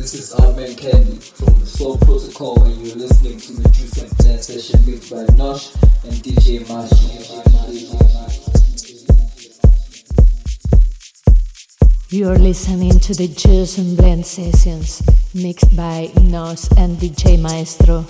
this is Arman Candy from the Soul Protocol, and you're listening to the Juice and Blend session mixed by Nos and DJ Mashi. You're listening to the Juice and Blend sessions mixed by Nos and DJ Maestro.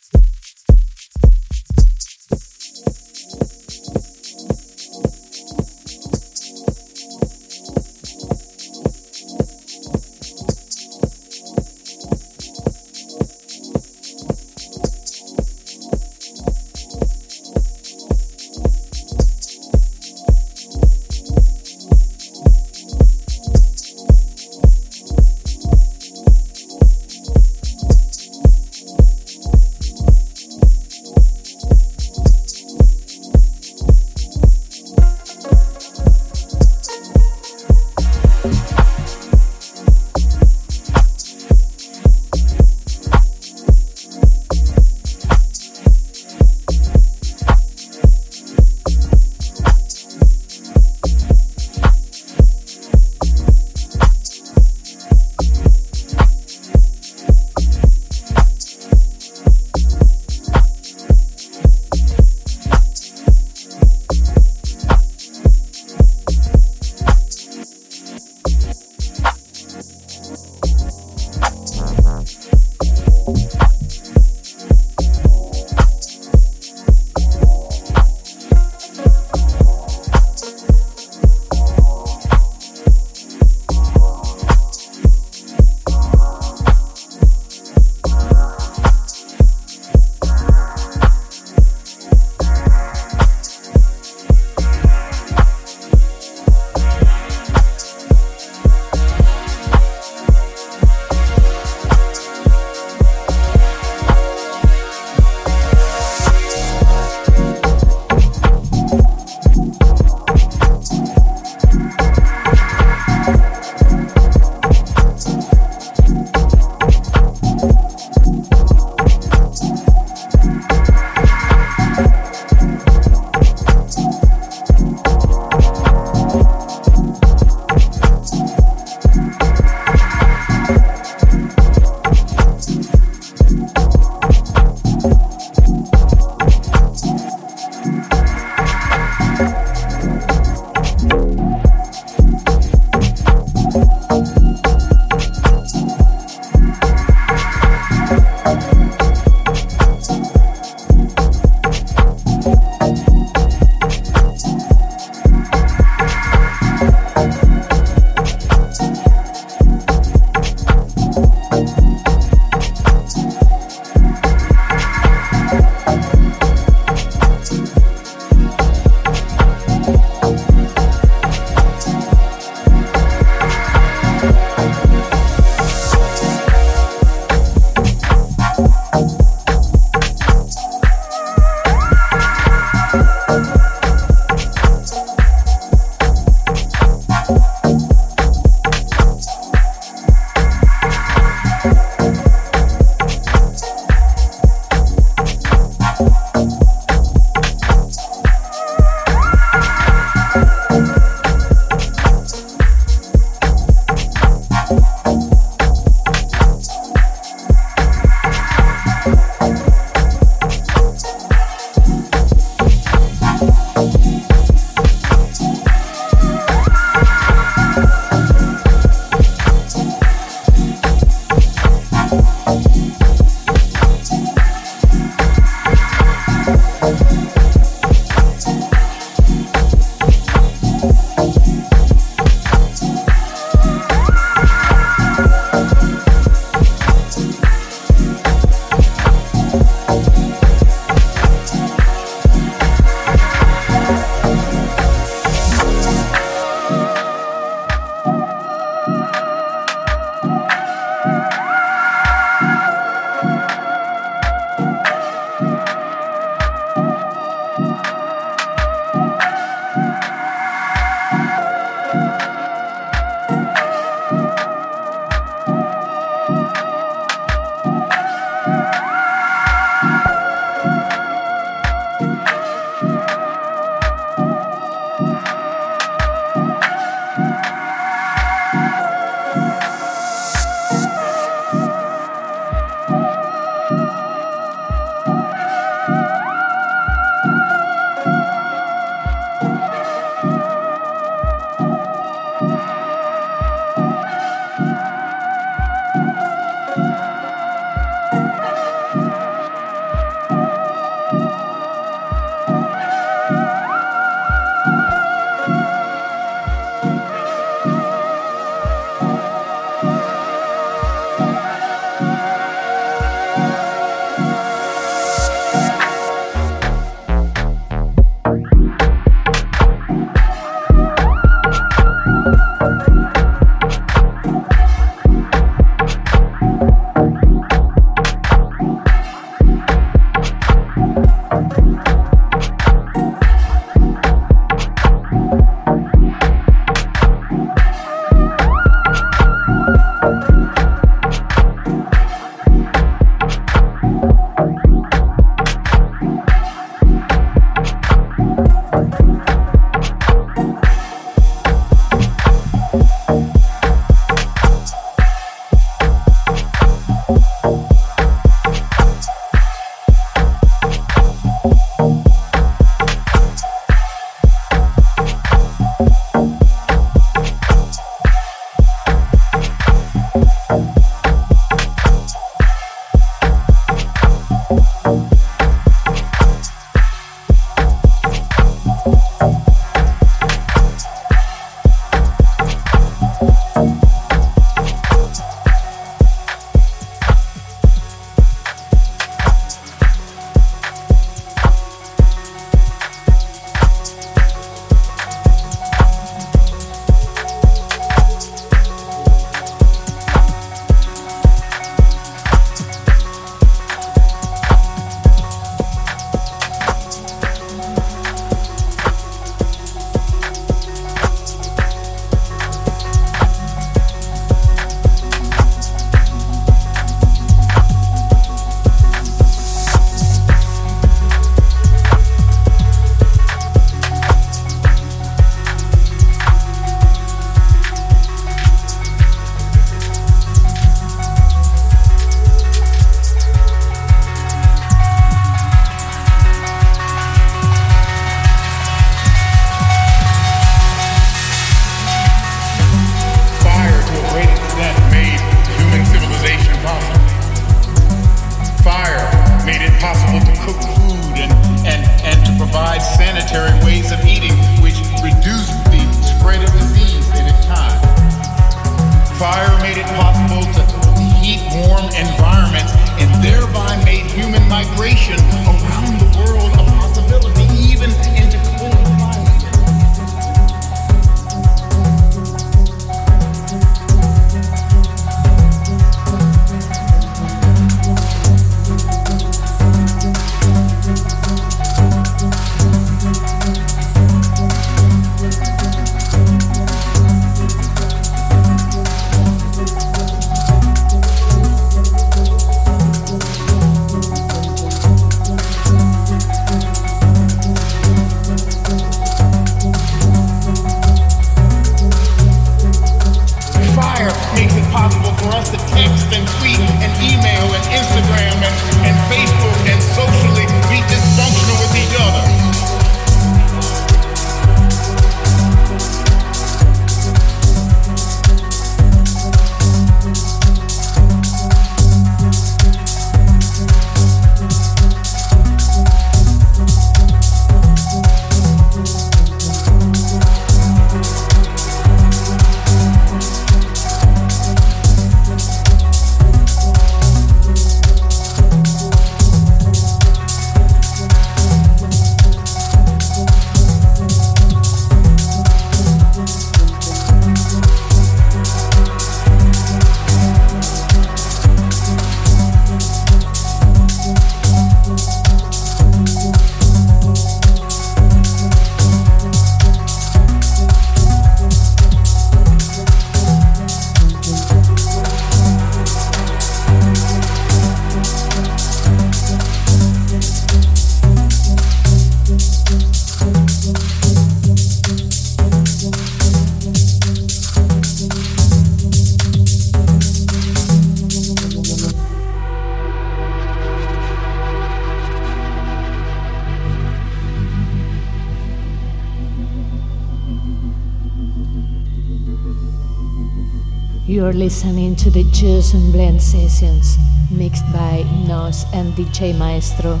You're listening to the Juice and Blend sessions mixed by Nos and DJ Maestro.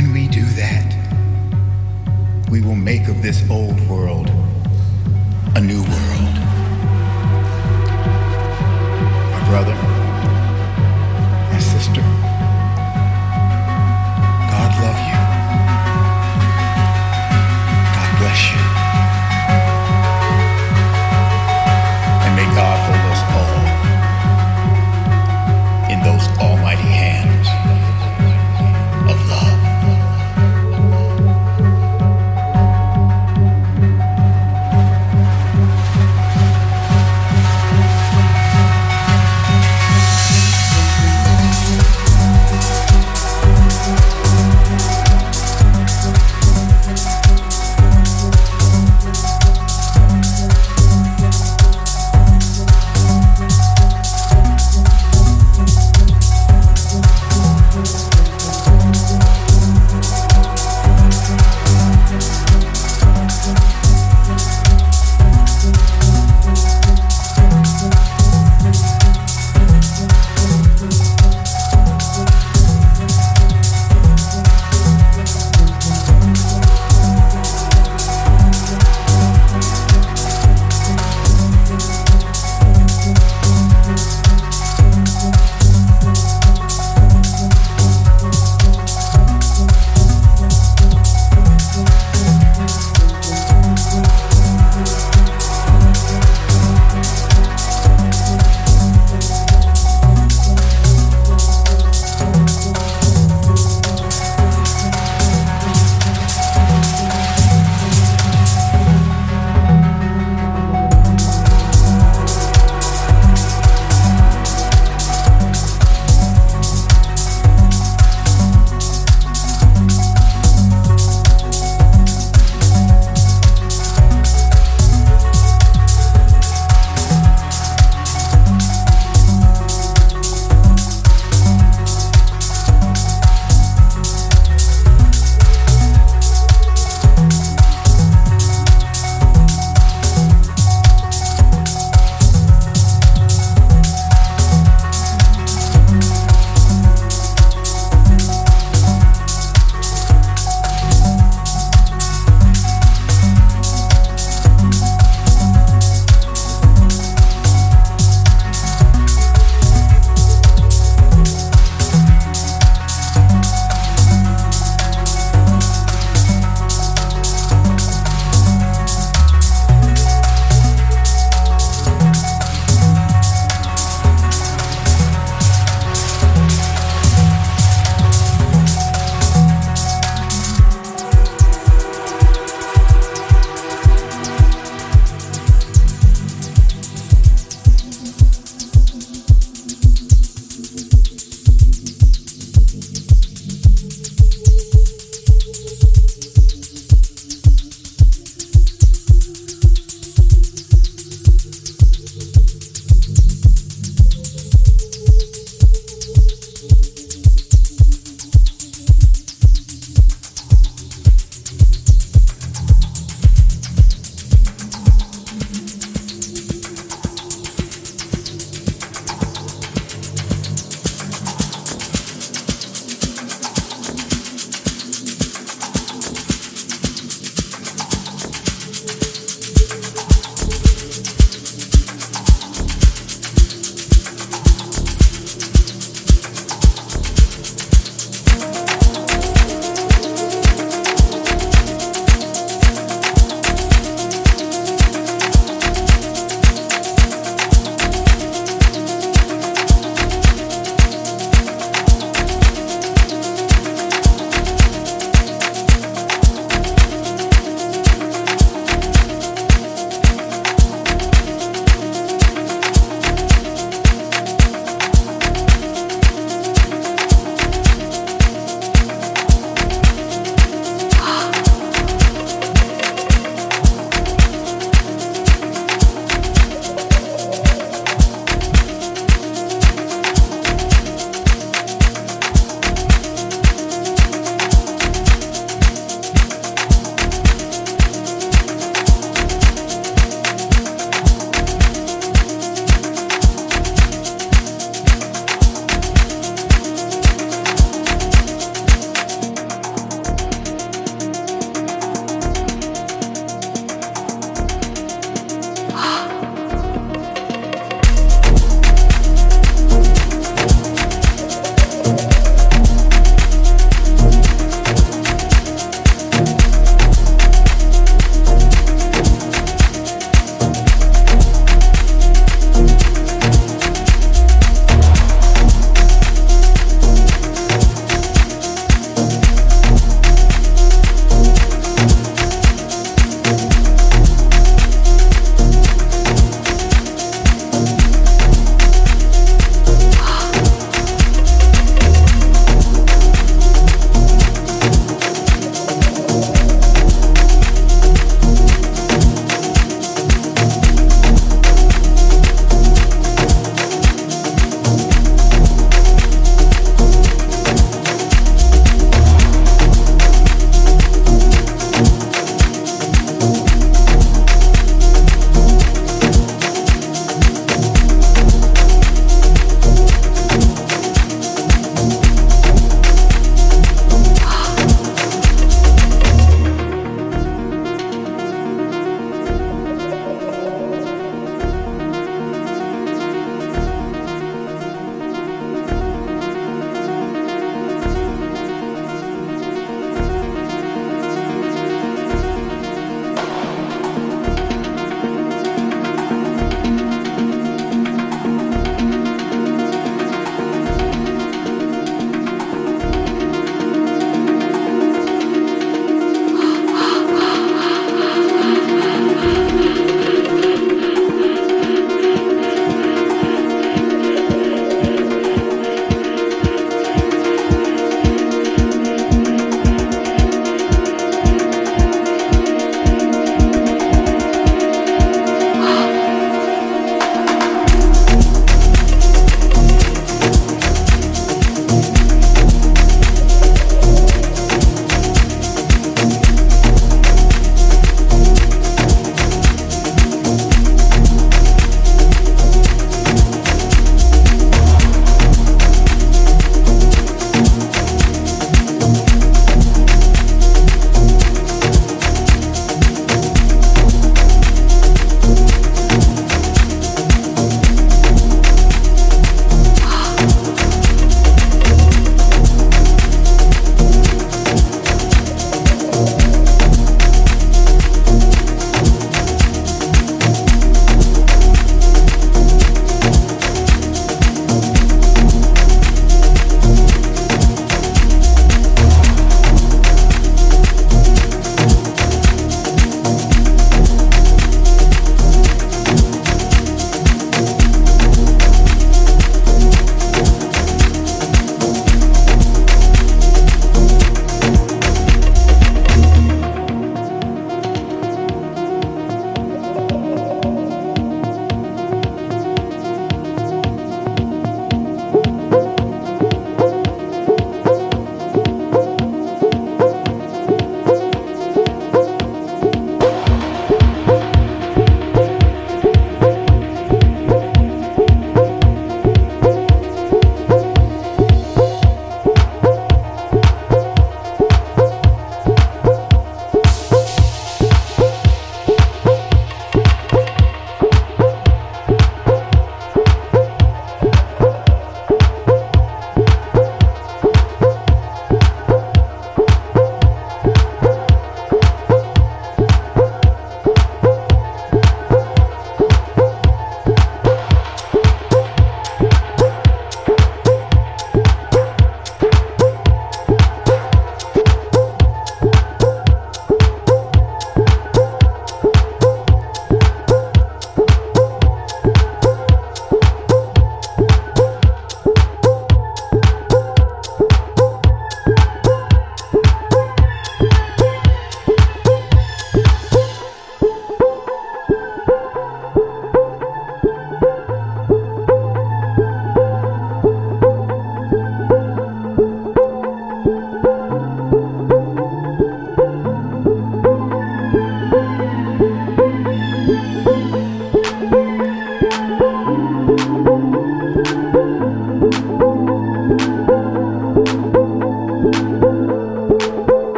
When we do that, we will make of this old world a new world. My brother, my sister.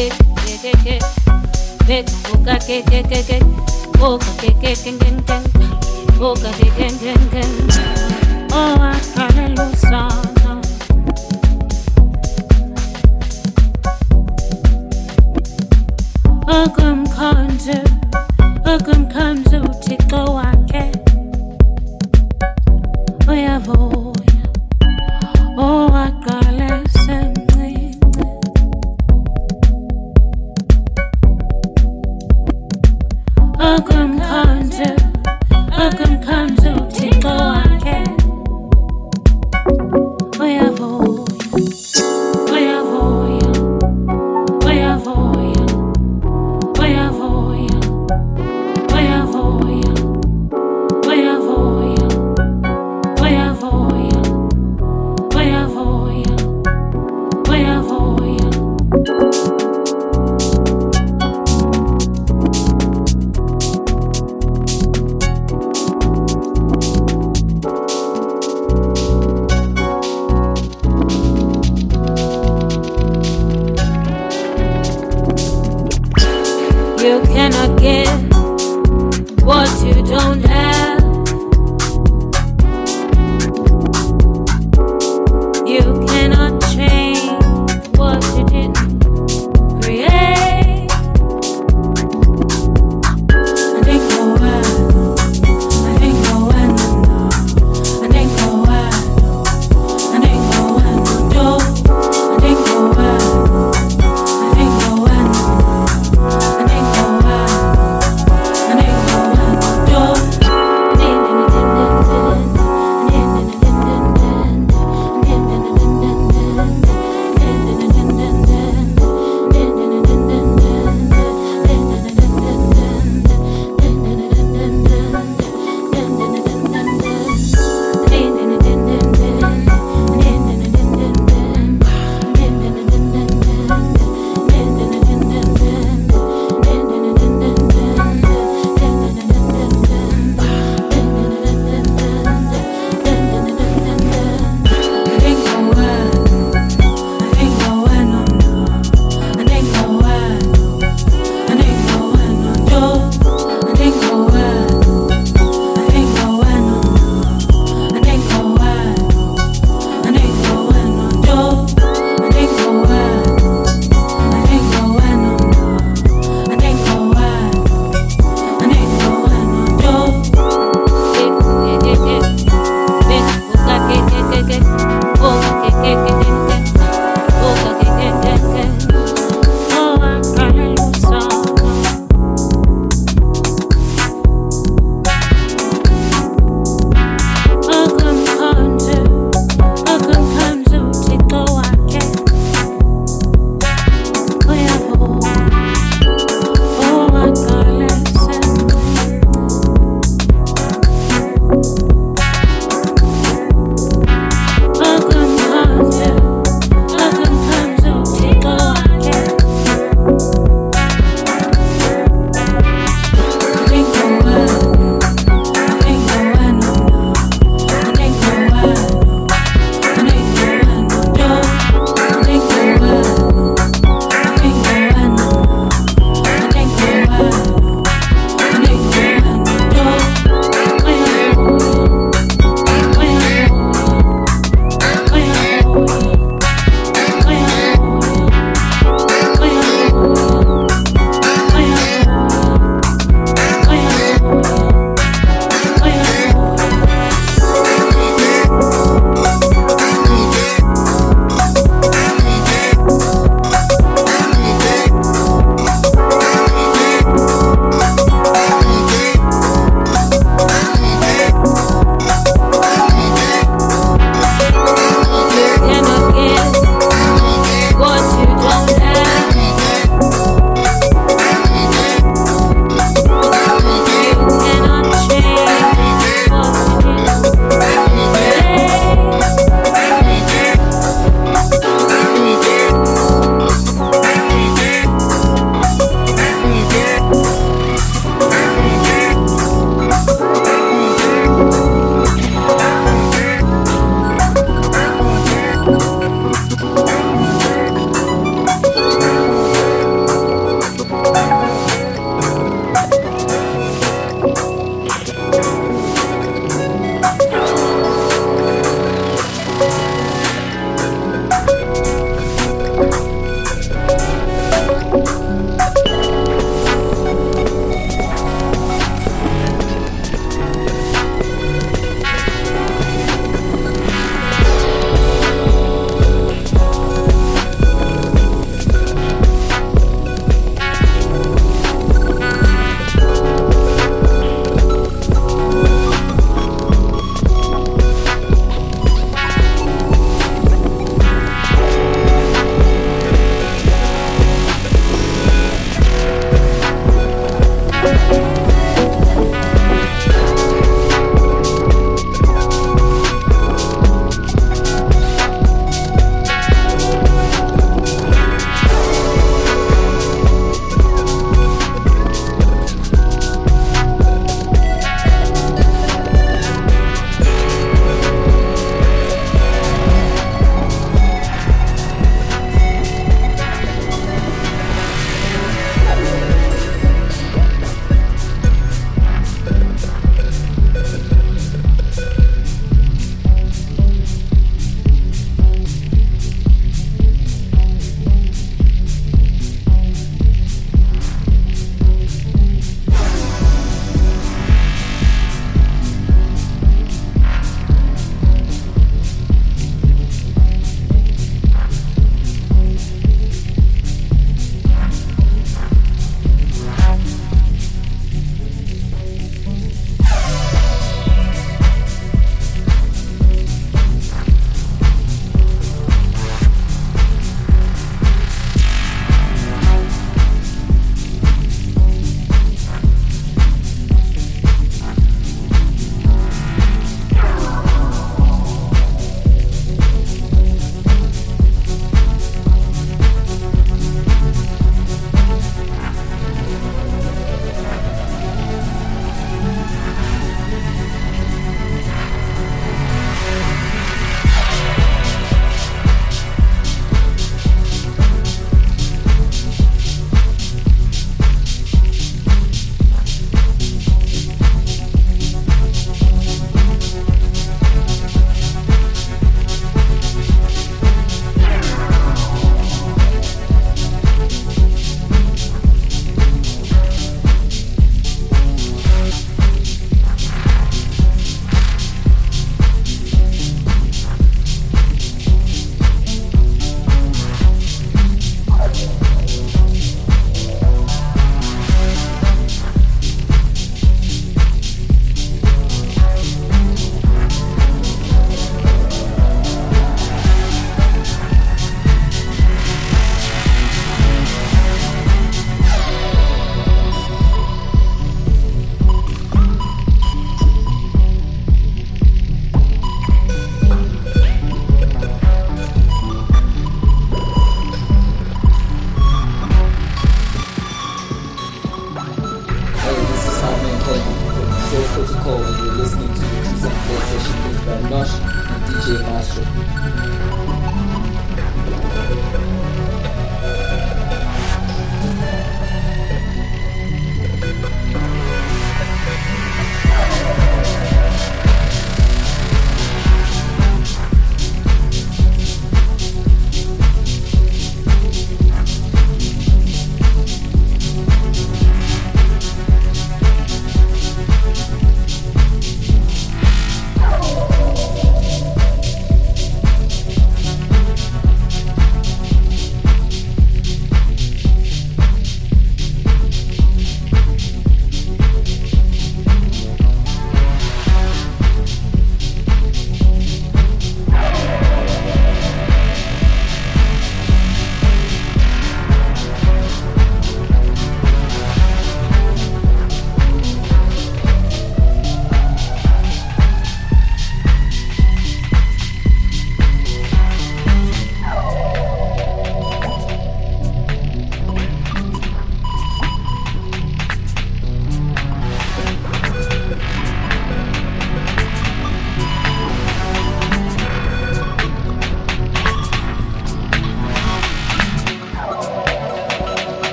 Oh, ke ke ke. Ke boca ke ke ke ke. Boca ke ke oh I kinda lose.